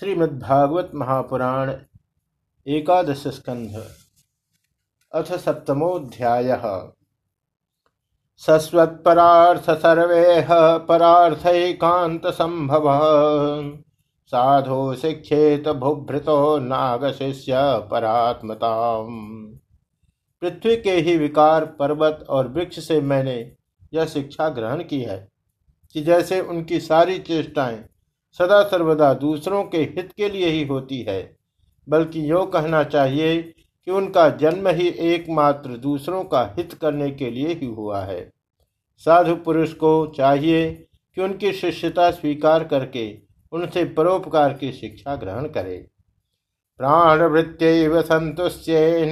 श्रीमद्भागवत महापुराण एकादश स्कंध अथ सप्तमोध्याय सर्वे परार्थकांत संभव साधो शिक्षेत भूभृतो नाग शिष्य परात्मता पृथ्वी के ही विकार, पर्वत और वृक्ष से मैंने यह शिक्षा ग्रहण की है कि जैसे उनकी सारी चेष्टाएँ सदा सर्वदा दूसरों के हित के लिए ही होती है। बल्कि यो कहना चाहिए कि उनका जन्म ही एकमात्र दूसरों का हित करने के लिए ही हुआ है। साधु पुरुष को चाहिए कि उनकी शिष्यता स्वीकार करके उनसे परोपकार की शिक्षा ग्रहण करे। प्राण संतुष्यन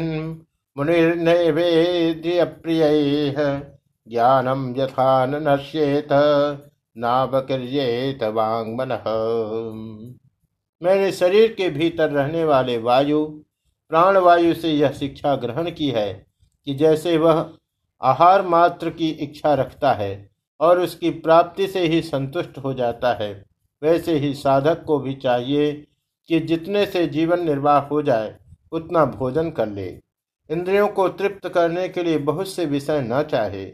मुनिर्नैवेद्य प्रिय ज्ञानम यथा नश्येत। नाबकिर्येत वांगमन मैंने शरीर के भीतर रहने वाले वायु, प्राणवायु से यह शिक्षा ग्रहण की है कि जैसे वह आहार मात्र की इच्छा रखता है और उसकी प्राप्ति से ही संतुष्ट हो जाता है, वैसे ही साधक को भी चाहिए कि जितने से जीवन निर्वाह हो जाए, उतना भोजन कर ले। इंद्रियों को तृप्त करने के लिए बहुत से विषय न चाहे।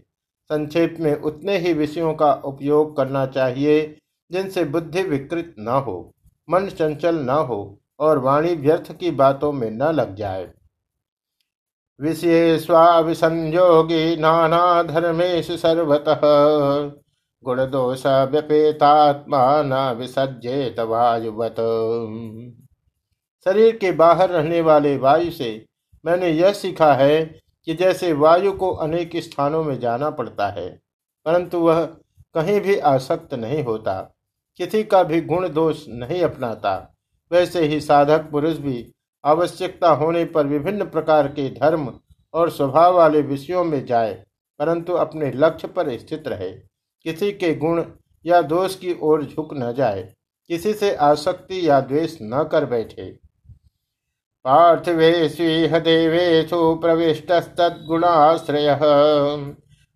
संक्षेप में उतने ही विषयों का उपयोग करना चाहिए, जिनसे बुद्धि विकृत न हो, मन चंचल न हो और वाणी व्यर्थ की बातों में न लग जाए। विषय स्वाभिसंयोगी नाना धर्मेश सर्वतः गुण दोष व्यपेतात्मा न विसर्जेत वायुवत। शरीर के बाहर रहने वाले वायु से मैंने यह सीखा है कि जैसे वायु को अनेक स्थानों में जाना पड़ता है, परंतु वह कहीं भी आसक्त नहीं होता, किसी का भी गुण दोष नहीं अपनाता। वैसे ही साधक पुरुष भी आवश्यकता होने पर विभिन्न प्रकार के धर्म और स्वभाव वाले विषयों में जाए, परंतु अपने लक्ष्य पर स्थित रहे। किसी के गुण या दोष की ओर झुक न जाए, किसी से आसक्ति या द्वेष न कर बैठे। पार्थिवेष्विह देवेशु प्रविष्टस्तद्गुणाश्रयः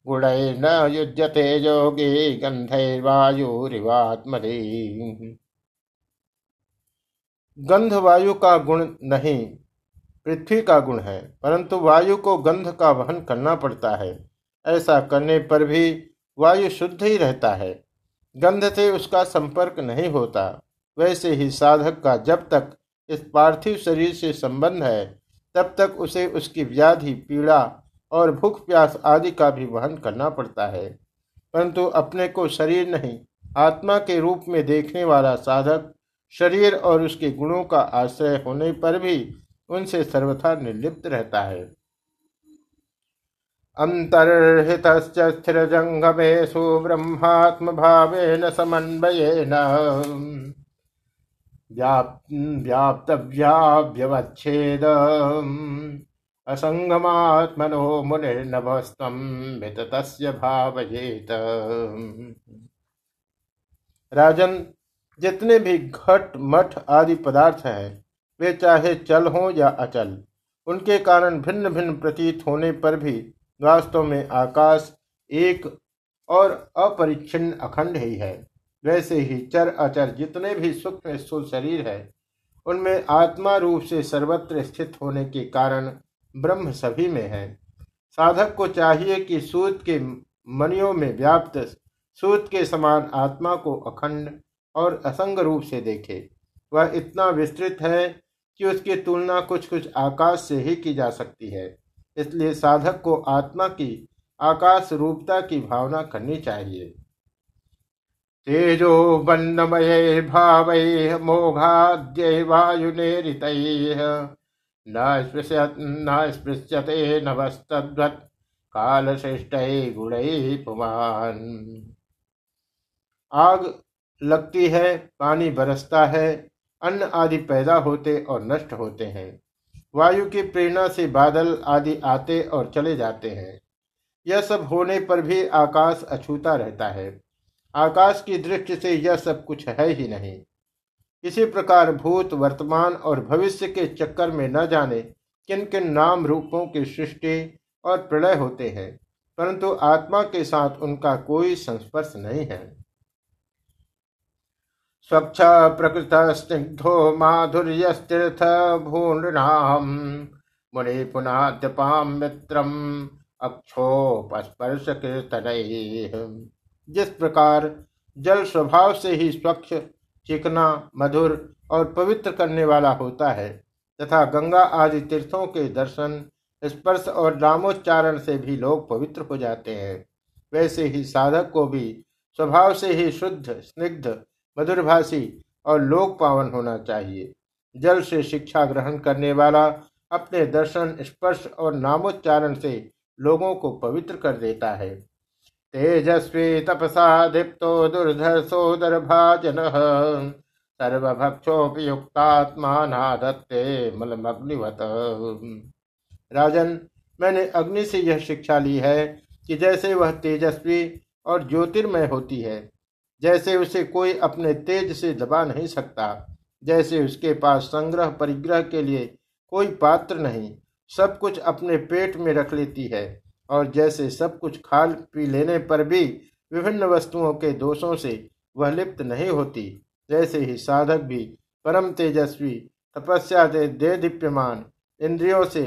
गुणैर्न युज्यते योगी गंधैर्वायुरिवात्मधि गंध वायु का गुण नहीं, पृथ्वी का गुण है, परंतु वायु को गंध का वहन करना पड़ता है। ऐसा करने पर भी वायु शुद्ध ही रहता है। गंध से उसका संपर्क नहीं होता। वैसे ही साधक का जब तक इस पार्थिव शरीर से संबंध है, तब तक उसे उसकी व्याधि, पीड़ा और भूख प्यास आदि का भी वहन करना पड़ता है। परंतु अपने को शरीर नहीं, आत्मा के रूप में देखने वाला साधक शरीर और उसके गुणों का आश्रय होने पर भी उनसे सर्वथा निर्लिप्त रहता है। अंतर्हित स्थिर जंगमेशु ब्रह्मात्म भावे समन्वय व्याप्तव्याभ्यवच्छेद असंगमात्मनो मुनिर्नभस्त्वं विततस्य भावयेत। राजन, जितने भी घट, मठ आदि पदार्थ हैं, वे चाहे चल हो या अचल, उनके कारण भिन्न भिन्न प्रतीत होने पर भी वास्तव में आकाश एक और अपरिच्छिन्न अखंड ही है। वैसे ही चर अचर जितने भी सूक्ष्म स्थूल शरीर है, उनमें आत्मा रूप से सर्वत्र स्थित होने के कारण ब्रह्म सभी में है। साधक को चाहिए कि सूत के मनियों में व्याप्त सूत के समान आत्मा को अखंड और असंग रूप से देखे। वह इतना विस्तृत है कि उसकी तुलना कुछ कुछ आकाश से ही की जा सकती है। इसलिए साधक को आत्मा की आकाश रूपता की भावना करनी चाहिए। तेजो बन्नमये भावैः मोघाद्यै वायुनेरितैः न स्पृश्यत, न स्पृश्यते पुमान। आग लगती है, पानी बरसता है, अन्न आदि पैदा होते और नष्ट होते हैं। वायु की प्रेरणा से बादल आदि आते और चले जाते हैं। यह सब होने पर भी आकाश अछूता रहता है। आकाश की दृष्टि से यह सब कुछ है ही नहीं। इसी प्रकार भूत, वर्तमान और भविष्य के चक्कर में न जाने किन किन नाम रूपों की सृष्टि और प्रलय होते हैं, परंतु आत्मा के साथ उनका कोई संस्पर्श नहीं है। स्वच्छ प्रकृत स्निग्धो माधुर्यस्तीर्थ भूनृणाम मुनि पुनाद्यपाम मित्रम अक्षोपस्पर्श कीर्तन जिस प्रकार जल स्वभाव से ही स्वच्छ, चिकना, मधुर और पवित्र करने वाला होता है, तथा गंगा आदि तीर्थों के दर्शन, स्पर्श और नामोच्चारण से भी लोग पवित्र हो जाते हैं। वैसे ही साधक को भी स्वभाव से ही शुद्ध, स्निग्ध, मधुरभाषी और लोक पावन होना चाहिए। जल से शिक्षा ग्रहण करने वाला अपने दर्शन, स्पर्श और नामोच्चारण से लोगों को पवित्र कर देता है। तेजस्वी तपसा दीप्तो दुर्धर्षोदर भाजन। सर्वभक्षोपयुक्तात्मा नादत्ते मलमग्निवत राजन, मैंने अग्नि से यह शिक्षा ली है कि जैसे वह तेजस्वी और ज्योतिर्मय होती है, जैसे उसे कोई अपने तेज से दबा नहीं सकता, जैसे उसके पास संग्रह परिग्रह के लिए कोई पात्र नहीं, सब कुछ अपने पेट में रख लेती है। और जैसे सब कुछ खा पी लेने पर भी विभिन्न वस्तुओं के दोषों से वह लिप्त नहीं होती, जैसे ही साधक भी परम तेजस्वी, तपस्या से दे दीप्यमान, इंद्रियों से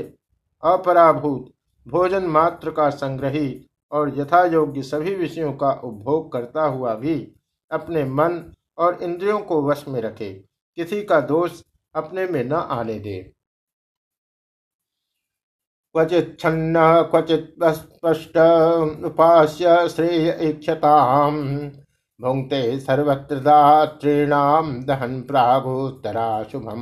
अपराभूत, भोजन मात्र का संग्रही और यथा योग्य सभी विषयों का उपभोग करता हुआ भी अपने मन और इंद्रियों को वश में रखे, किसी का दोष अपने में न आने दे। क्वचित छन्न, क्वचित स्पष्ट उपास्य श्रेय इक्षताम भुंगते सर्वत्र दातृणाम दहन प्रागोत्तरा शुभम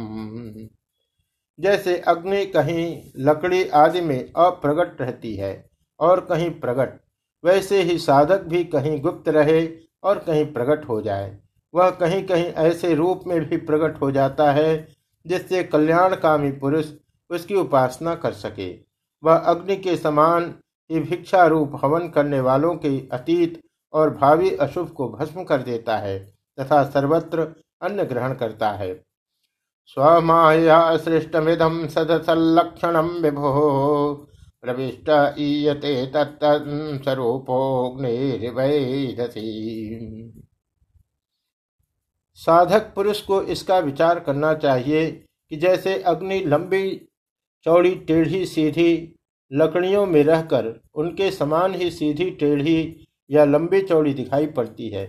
जैसे अग्नि कहीं लकड़ी आदि में अप्रगट रहती है और कहीं प्रगट, वैसे ही साधक भी कहीं गुप्त रहे और कहीं प्रकट हो जाए। वह कहीं कहीं ऐसे रूप में भी प्रकट हो जाता है जिससे कल्याणकामी पुरुष उसकी उपासना कर सके। वह अग्नि के समान ही भिक्षा रूप हवन करने वालों के अतीत और भावी अशुभ को भस्म कर देता है तथा सर्वत्र अन्न ग्रहण करता है। स्वमाया सृष्टमिदम सदसलक्षण विभो, प्रविष्ट ईयते साधक पुरुष को इसका विचार करना चाहिए कि जैसे अग्नि लंबी चौड़ी टेढ़ी सीधी लकड़ियों में रहकर उनके समान ही सीधी टेढ़ी या लंबी चौड़ी दिखाई पड़ती है।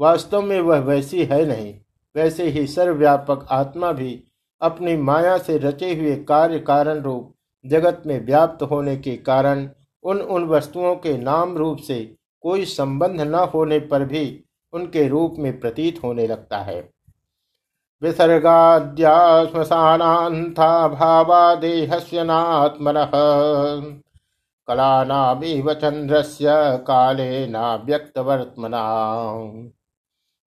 वास्तव में वह वैसी है नहीं, वैसे ही सर्वव्यापक आत्मा भी अपनी माया से रचे हुए कार्य कारण रूप जगत में व्याप्त होने के कारण उन उन वस्तुओं के नाम रूप से कोई संबंध न होने पर भी उनके रूप में प्रतीत होने लगता है। विसर्गाद्या श्मशानान्था भावादेहस्य नात्मन। कलानामिव चंद्रस्य काले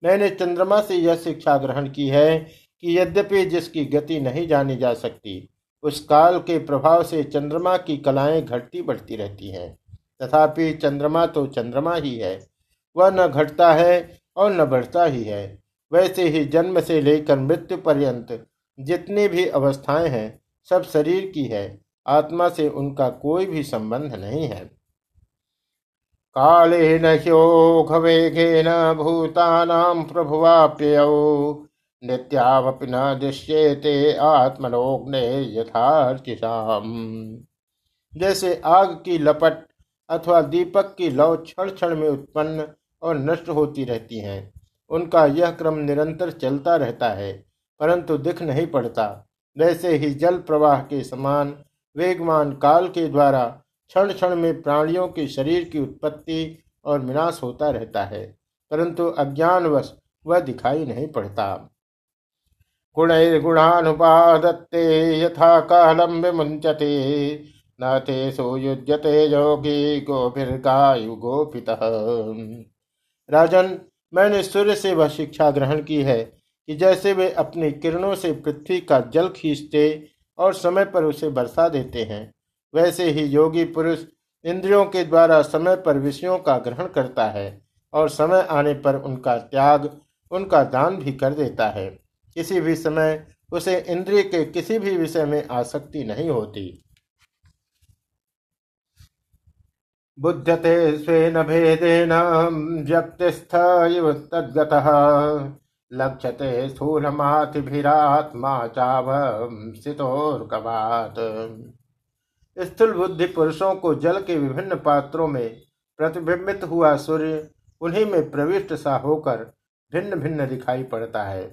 मैंने चंद्रमा से यह शिक्षा ग्रहण की है कि यद्यपि जिसकी गति नहीं जानी जा सकती, उस काल के प्रभाव से चंद्रमा की कलाएँ घटती बढ़ती रहती हैं। तथापि चंद्रमा तो चंद्रमा ही है। वह न घटता है और न बढ़ता ही है। वैसे ही जन्म से लेकर मृत्यु पर्यंत जितनी भी अवस्थाएँ हैं, सब शरीर की है। आत्मा से उनका कोई भी संबंध नहीं है। काले ह्योघवेगेन भूतानां प्रभुवाप्ययौ नित्यावपि न दृश्येते आत्मनोग्ने यथार्चिशाम जैसे आग की लपट अथवा दीपक की लौ क्षण क्षण में उत्पन्न और नष्ट होती रहती हैं उनका यह क्रम निरंतर चलता रहता है, परंतु दिख नहीं पड़ता। वैसे ही जल प्रवाह के समान वेगमान काल के द्वारा क्षण क्षण में प्राणियों के शरीर की उत्पत्ति और विनाश होता रहता है, परंतु अज्ञानवश वह दिखाई नहीं पड़ता। गुणैर्गुणानुपादत्ते यथा कालम विमुंचते न ते सोयुज्यते योगी गोभिर्गायु राजन मैंने सूर्य से वह शिक्षा ग्रहण की है कि जैसे वे अपनी किरणों से पृथ्वी का जल खींचते और समय पर उसे बरसा देते हैं, वैसे ही योगी पुरुष इंद्रियों के द्वारा समय पर विषयों का ग्रहण करता है और समय आने पर उनका त्याग, उनका दान भी कर देता है। किसी भी समय उसे इंद्रिय के किसी भी विषय में आसक्ति नहीं होती। बुध्यते स्वेन भेदेन व्यक्तिस्थ इव तद्गतः। लक्ष्यते स्थूलमातिभिरात्मा चावसितोर्कवात स्थूल बुद्धि पुरुषों को जल के विभिन्न पात्रों में प्रतिबिंबित हुआ सूर्य उन्हीं में प्रविष्ट सा होकर भिन्न भिन्न दिखाई पड़ता है।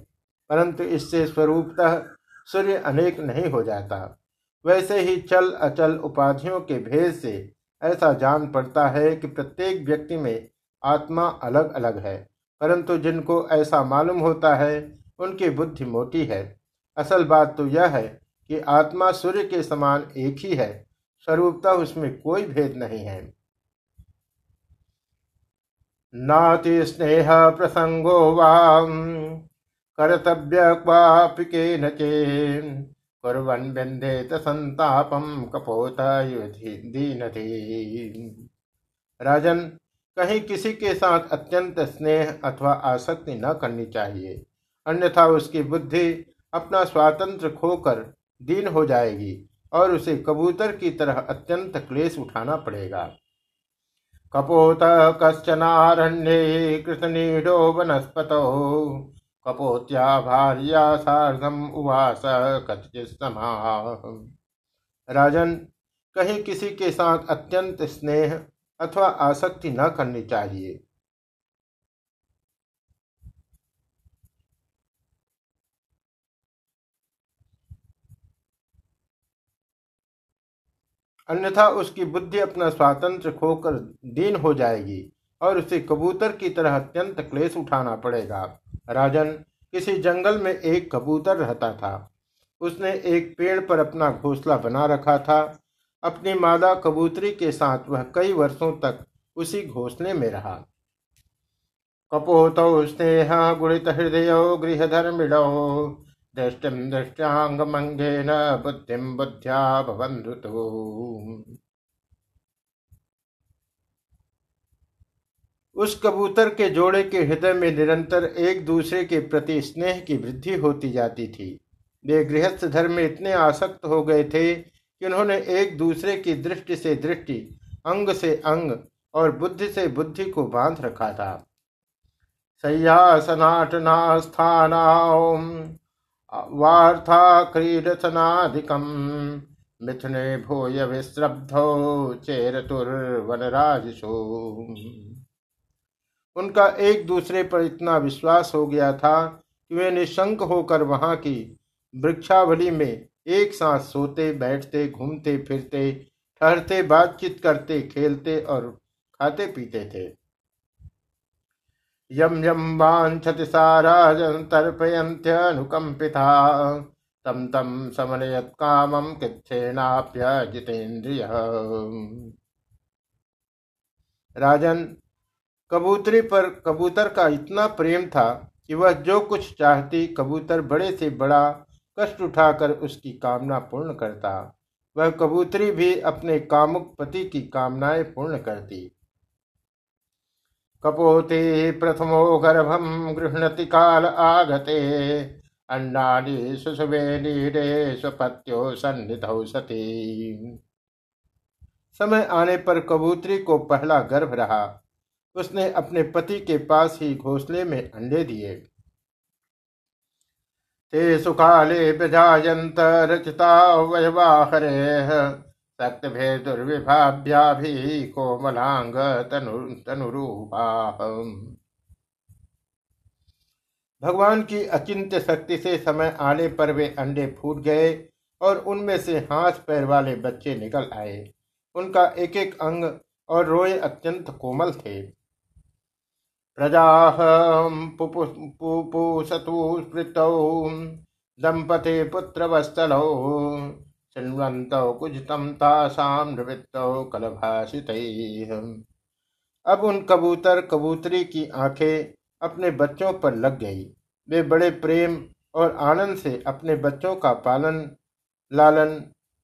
परंतु इससे स्वरूपतः सूर्य अनेक नहीं हो जाता। वैसे ही चल अचल उपाधियों के भेद से ऐसा जान पड़ता है कि प्रत्येक व्यक्ति में आत्मा अलग अलग है, परंतु जिनको ऐसा मालूम होता है, उनकी बुद्धि मोटी है। असल बात तो यह है कि आत्मा सूर्य के समान एक ही है, स्वरूपता उसमें कोई भेद नहीं है। नाति स्नेह प्रसंगो वाम, कर्तव्य क्वापि केन कुर्वन् बिन्देत संतापम कपोत दीनति। राजन, कहीं किसी के साथ अत्यंत स्नेह अथवा आसक्ति न करनी चाहिए। अन्यथा उसकी बुद्धि अपना स्वातंत्र खोकर दीन हो जाएगी और उसे कबूतर की तरह अत्यंत क्लेश उठाना पड़ेगा। कपोत कश्चनारण्ये कृतनीडो वनस्पत। कपोत्या भार्या सार्धम उवास कथित राजन, कहीं किसी के साथ अत्यंत स्नेह अथवा आसक्ति न करनी चाहिए। अन्यथा उसकी बुद्धि अपना स्वातंत्र खोकर दीन हो जाएगी और उसे कबूतर की तरह अत्यंत क्लेश उठाना पड़ेगा। राजन किसी जंगल में एक कबूतर रहता था। उसने एक पेड़ पर अपना घोंसला बना रखा था। अपनी मादा कबूतरी के साथ वह कई वर्षों तक उसी घोंसले में रहा। कपोत स्नेह गुणित हृदय गृह धर्मिणो दृष्टिम दृष्टांग मंगे न बुद्धिम बुद्ध्या भवंधु उस कबूतर के जोड़े के हृदय में निरंतर एक दूसरे के प्रति स्नेह की वृद्धि होती जाती थी। वे गृहस्थ धर्म में इतने आसक्त हो गए थे कि उन्होंने एक दूसरे की दृष्टि से दृष्टि, अंग से अंग और बुद्धि से बुद्धि को बाँध रखा था। सयासनाटना स्थाना वार्था मिथुने भूय विश्रब्धो चेरतुर्वनराजसो उनका एक दूसरे पर इतना विश्वास हो गया था कि वे निशंक होकर वहाँ की वृक्षावली में एक साथ सोते, बैठते, घूमते, फिरते, ठहरते, बातचीत करते, खेलते और खाते पीते थे। यम यम वांछति साराजन तर्पयंत्यनुकंपिता तम तम समनयत कामम किच्छेनाप्य जितेन्द्रिय। राजन कबूतरी पर कबूतर का इतना प्रेम था कि वह जो कुछ चाहती कबूतर बड़े से बड़ा कष्ट उठाकर उसकी कामना पूर्ण करता। वह कबूतरी भी अपने कामुक पति की कामनाएँ पूर्ण करती। कपोते प्रथमो गर्भम गृहणति काल आगते, अन्नानि सुसुवे नीडे स्वपत्यो सन्निधौ सती। समय आने पर कबूतरी को पहला गर्भ रहा। उसने अपने पति के पास ही घोंसले में अंडे दिए। ते सुखाले प्रजायंत रचिता वयवाहरे सत्य भे दुर्विभाव्या कोमलांग तनु, तनुरूपा। भगवान की अचिंत्य शक्ति से समय आने पर वे अंडे फूट गए और उनमें से हाथ पैर वाले बच्चे निकल आए। उनका एक एक अंग और रोए अत्यंत कोमल थे। प्रजाः पुपुसतु स्मृतौ दम्पते पुत्रवत्सलौ शृण्वन्तौ कुजितं तासां निवृत्तौ कलभाषितैः अब उन कबूतर कबूतरी की आँखें अपने बच्चों पर लग गई। वे बड़े प्रेम और आनंद से अपने बच्चों का पालन, लालन,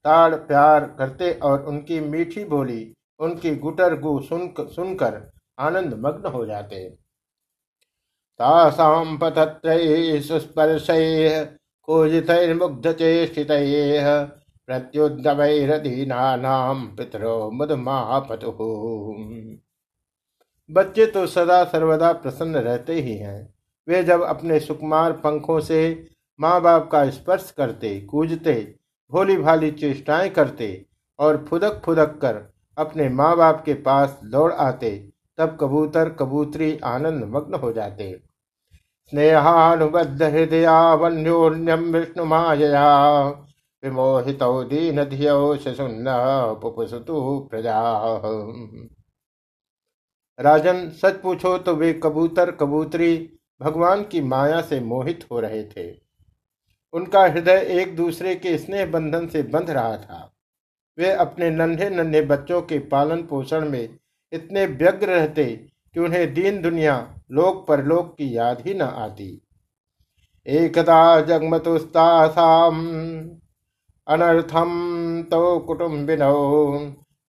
ताड़ प्यार करते और उनकी मीठी बोली, उनकी गुटर गु सुन सुनकर आनंद मग्न हो जाते। तासां पतत्रैः सुस्पर्शैः कूजितैर्मुग्धचेष्टितैः प्रत्युद्गमैरधीनानां पितरो मुदमापतुः बच्चे तो सदा सर्वदा प्रसन्न रहते ही हैं। वे जब अपने सुकुमार पंखों से माँ बाप का स्पर्श करते, कूजते भोली भाली चेष्टाएँ करते और फुदक फुदक कर अपने माँ बाप के पास दौड़ आते, तब कबूतर, कबूतरी आनंद मग्न हो जाते। स्नेहानुबद्ध हृदया वन्योन्यम विष्णु माया विमोहित दीन धियो शसुन्न पुपसुतु प्रजा। राजन, सच पूछो तो वे कबूतर, कबूतरी भगवान की माया से मोहित हो रहे थे। उनका हृदय एक दूसरे के स्नेह बंधन से बंध रहा था। वे अपने नन्हे नन्हे बच्चों के पालन पोषण में इतने व्यग्र रहते कि उन्हें दीन दुनिया लोक परलोक की याद ही न आती। एकदा जगमतुस्तासाम अनर्थम तो कुटुम्बिनो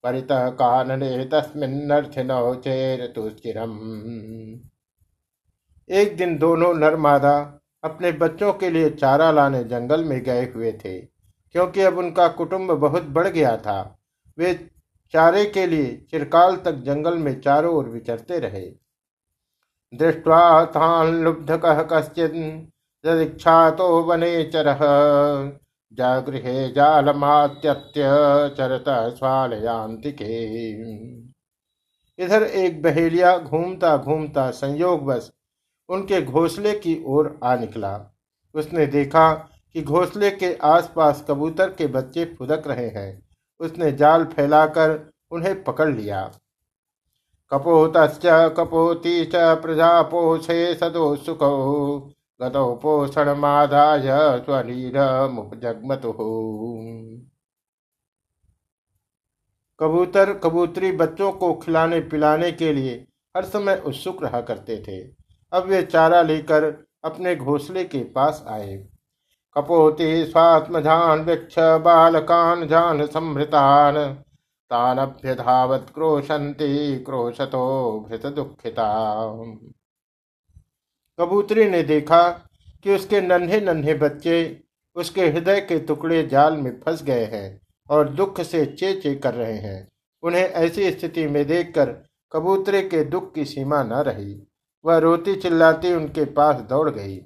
परित कानने तस्मिन्नर्थिनो चेरतुश्चिरम एक दिन दोनों नरमादा अपने बच्चों के लिए चारा लाने जंगल में गए हुए थे, क्योंकि अब उनका कुटुंब बहुत बढ़ गया था। वे चारे के लिए चिरकाल तक जंगल में चारों ओर विचरते रहे। दृष्टवा थान तो चर चरत इधर एक बहेलिया घूमता घूमता संयोग बस उनके घोंसले की ओर आ निकला। उसने देखा कि घोंसले के आसपास कबूतर के बच्चे फुदक रहे हैं। उसने जाल फैलाकर उन्हें पकड़ लिया। कपोत कपोती च प्रजा पोषे सदो सुखो, गतो पोषण स्वरीर जगमत। कबूतर कबूतरी बच्चों को खिलाने पिलाने के लिए हर समय उत्सुक रहा करते थे। अब वे चारा लेकर अपने घोंसले के पास आए। कपोति स्वात्मजान वृक्ष बालकान जान संभृतान तानभ्यधावत क्रोशंति क्रोशतो भृत दुखिता कबूतरी ने देखा कि उसके नन्हे नन्हे बच्चे उसके हृदय के टुकड़े जाल में फंस गए हैं और दुख से चे चे कर रहे हैं। उन्हें ऐसी स्थिति में देखकर कबूतरे के दुख की सीमा न रही। वह रोती चिल्लाती उनके पास दौड़ गई।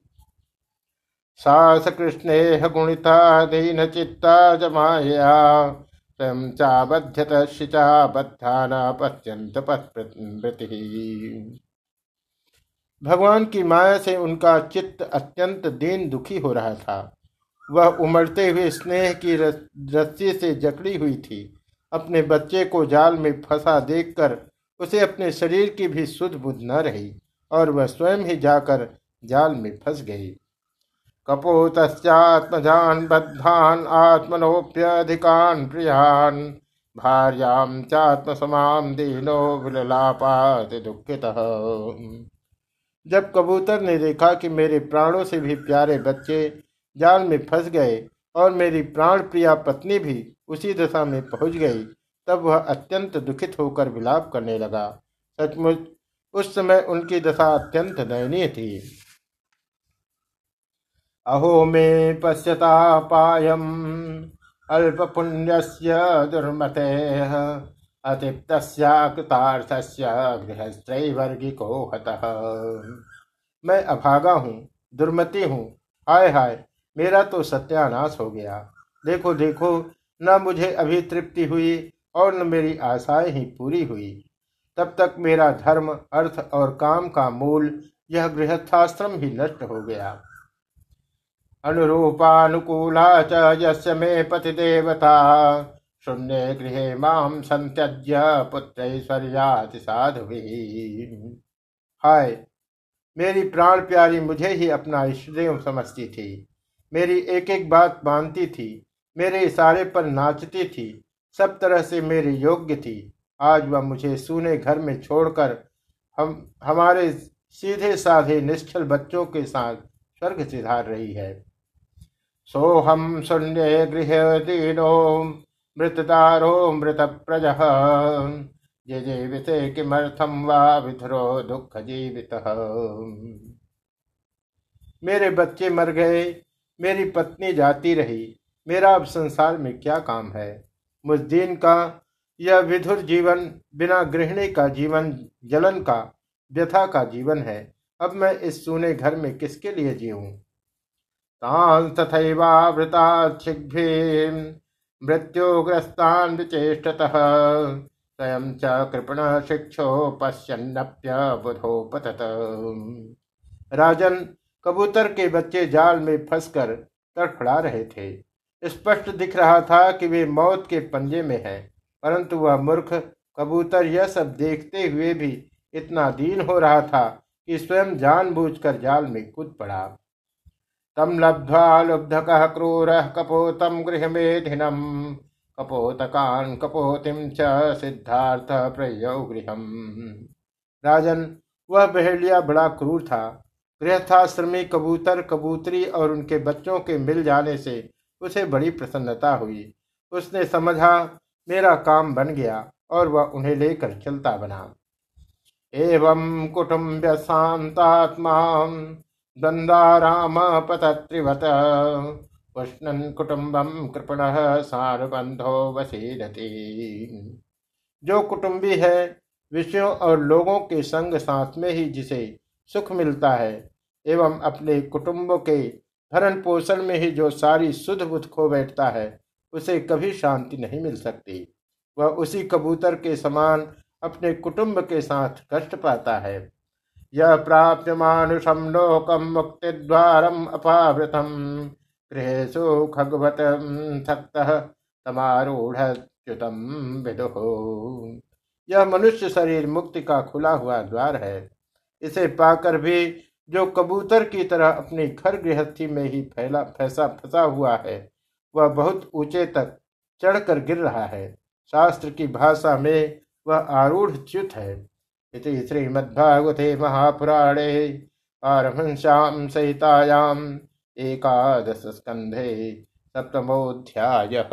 सास कृष्णेह गुणिता दीन चित्ता जमाया। स्वयं चाबध्यत शिचा बद्धाना पश्यंत भगवान की माया से उनका चित्त अत्यंत दीन दुखी हो रहा था। वह उमड़ते हुए स्नेह की रस्सी से जकड़ी हुई थी। अपने बच्चे को जाल में फंसा देखकर उसे अपने शरीर की भी सुध बुध न रही और वह स्वयं ही जाकर जाल में फंस गई। कपोतश्चात्मजान् बद्धान् आत्मनोप्यधिकान् प्रियान्। भार्यां चात्मसमां दीनो विललापात दुखितः। जब कबूतर ने देखा कि मेरे प्राणों से भी प्यारे बच्चे जाल में फंस गए और मेरी प्राण प्रिया पत्नी भी उसी दशा में पहुँच गई, तब वह अत्यंत दुखित होकर विलाप करने लगा। सचमुच, उस समय उनकी दशा अत्यंत दयनीय थी। अहो मे पश्यता पायम अल्प पुण्यस्य दुर्मते अतिप्तस्याकृतार्थस्य गृहस्त्रैवर्गिको हतः। मैं अभागा हूँ, दुर्मति हूँ, हाय हाय, मेरा तो सत्यानाश हो गया। देखो देखो, न मुझे अभी तृप्ति हुई और न मेरी आशाएँ ही पूरी हुई। तब तक मेरा धर्म, अर्थ और काम का मूल यह गृहस्थाश्रम ही नष्ट हो गया। अनुरूपानुकूला च यस्य मे देवता शून्य गृह माम संत्यज्य पुत्रैश्वर्याति साधु हाय, मेरी प्राण प्यारी मुझे ही अपना इष्टदेव समझती थी। मेरी एक एक बात मानती थी, मेरे इशारे पर नाचती थी, सब तरह से मेरी योग्य थी। आज वह मुझे सूने घर में छोड़कर हम, हमारे सीधे साधे निश्चल बच्चों के साथ स्वर्ग सिधार रही है। सोहम शून्य गृह दीनो मृतदारो मृत प्रज जे जीवित किमर्थम वा विधरो दुख जीवित मेरे बच्चे मर गए, मेरी पत्नी जाती रही, मेरा अब संसार में क्या काम है? मुझ दिन का यह विधुर जीवन बिना गृहिणी का जीवन, जलन का, व्यथा का जीवन है। अब मैं इस सूने घर में किसके लिए जीऊं? तान तथैवावृता मृत्युग्रस्तान विचेष्टतः स्वयं च कृपण राजन कबूतर के बच्चे जाल में फंसकर तड़फड़ा रहे थे। स्पष्ट दिख रहा था कि वे मौत के पंजे में है, परंतु वह मूर्ख कबूतर यह सब देखते हुए भी इतना दीन हो रहा था कि स्वयं जानबूझकर जाल में कूद पड़ा। तम लब्ध्वा लुब्धक क्रूर कपोतम गृह मेधिनम कपोतकान कपोतिम च सिद्धार्थ प्रयो गृहम। राजन, वह बहेलिया बड़ा क्रूर था। गृहस्थाश्रमी कबूतर, कबूतरी और उनके बच्चों के मिल जाने से उसे बड़ी प्रसन्नता हुई। उसने समझा, मेरा काम बन गया और वह उन्हें लेकर चलता बना। एवं कुटुम्ब शांतात्मा द्वंदाराम पतत्रिवत उष्णन कुटुम्बम कृपण सारबंधो वसीरती जो कुटुंबी है, विषयों और लोगों के संग साथ में ही जिसे सुख मिलता है, एवं अपने कुटुंब के भरण पोषण में ही जो सारी सुध बुध खो बैठता है, उसे कभी शांति नहीं मिल सकती। वह उसी कबूतर के समान अपने कुटुंब के साथ कष्ट पाता है। यह प्राप्त मानुषम लोकम मुक्ति द्वारम अपावृतम। गृहेशु खगवत सक्त तमारूढ़ विदुहो यह मनुष्य शरीर मुक्ति का खुला हुआ द्वार है। इसे पाकर भी जो कबूतर की तरह अपनी घर गृहस्थी में ही फैला फैसा फंसा हुआ है, वह बहुत ऊँचे तक चढ़कर गिर रहा है। शास्त्र की भाषा में वह आरूढ़ च्युत है। इति श्रीमद्भागवते महापुराणे पारमहंस्याम सहितायाम एकादशस्कन्धे स्कंधे सप्तमोध्याय